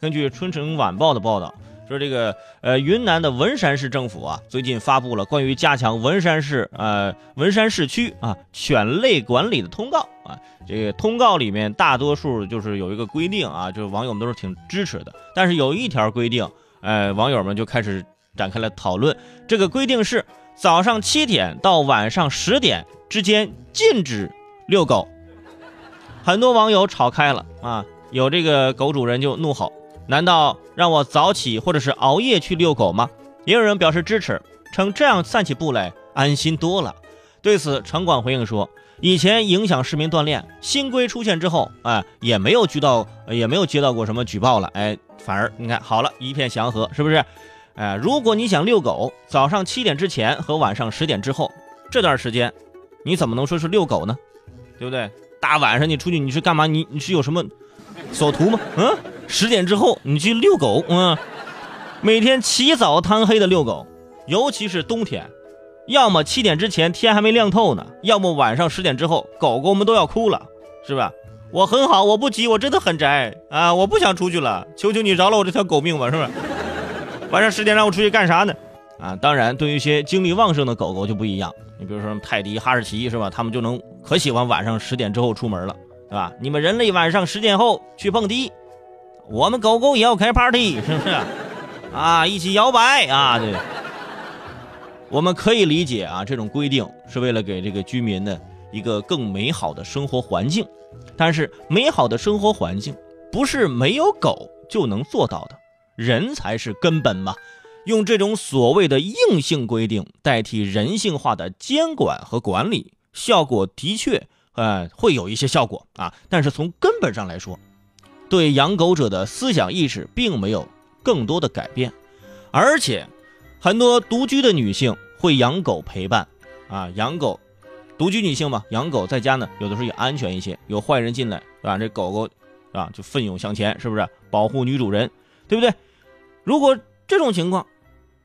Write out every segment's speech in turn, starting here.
根据《春城晚报》的报道。说这个呃，云南的文山市政府啊，最近发布了关于加强文山市呃文山市区啊犬类管理的通告啊。这个通告里面大多数就是有一个规定啊，就是网友们都是挺支持的。但是有一条规定，呃，网友们就开始展开了讨论。这个规定是早上七点到晚上十点之间禁止遛狗。很多网友吵开了啊，有这个狗主人就怒吼。难道让我早起或者是熬夜去遛狗吗？也有人表示支持，称这样散起步来安心多了。对此，城管回应说，以前影响市民锻炼，新规出现之后，哎，也没有接到，也没有接到过什么举报了，哎，反而你看好了，一片祥和，是不是？哎，如果你想遛狗，早上七点之前和晚上十点之后这段时间，你怎么能说是遛狗呢？对不对？大晚上你出去你是干嘛？你你是有什么所图吗？嗯？十点之后你去遛狗，嗯，每天起早贪黑的遛狗，尤其是冬天，要么七点之前天还没亮透呢，要么晚上十点之后，狗狗们都要哭了，是吧？我很好，我不急，我真的很宅啊，我不想出去了，求求你饶了我这条狗命吧，是不是？晚上十点让我出去干啥呢？啊，当然，对于一些精力旺盛的狗狗就不一样，你比如说泰迪、哈士奇，是吧？他们就能可喜欢晚上十点之后出门了，对吧？你们人类晚上十点后去蹦迪。我们狗狗也要开 party，是不是？啊，一起摇摆啊！对，我们可以理解啊，这种规定是为了给这个居民呢一个更美好的生活环境。但是，美好的生活环境不是没有狗就能做到的，人才是根本嘛。用这种所谓的硬性规定代替人性化的监管和管理，效果的确呃会有一些效果啊。但是从根本上来说，对养狗者的思想意识并没有更多的改变，而且很多独居的女性会养狗陪伴啊，养狗，独居女性嘛，养狗在家呢，有的时候也安全一些，有坏人进来，啊？这狗狗啊就奋勇向前，是不是保护女主人，对不对？如果这种情况，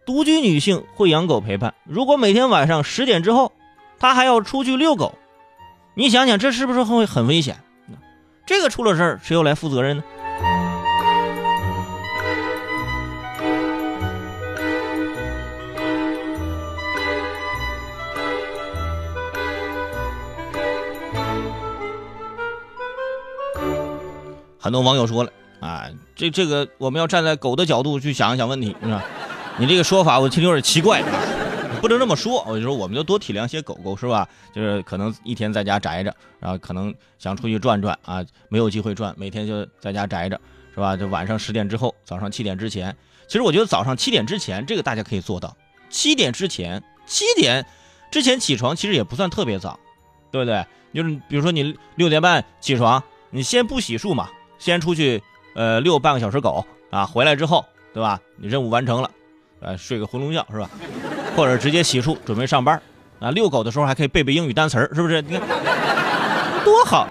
独居女性会养狗陪伴，如果每天晚上十点之后，她还要出去遛狗，你想想，这是不是会很危险？这个出了事儿，谁又来负责任呢？很多网友说了啊，这这个我们要站在狗的角度去想一想问题，是吧？你这个说法我听着有点奇怪。不能这么说，我就说我们就多体谅些狗狗，是吧？就是可能一天在家宅着，然后可能想出去转转啊，没有机会转，每天就在家宅着，是吧？就晚上十点之后，早上七点之前。其实我觉得早上七点之前，这个大家可以做到。七点之前，七点之前起床其实也不算特别早，对不对？就是比如说你六点半起床，你先不洗漱嘛，先出去呃遛半个小时狗啊，回来之后，对吧？你任务完成了，呃，睡个回笼觉是吧？或者直接洗漱准备上班，啊，遛狗的时候还可以背背英语单词儿，是不是？你看多好！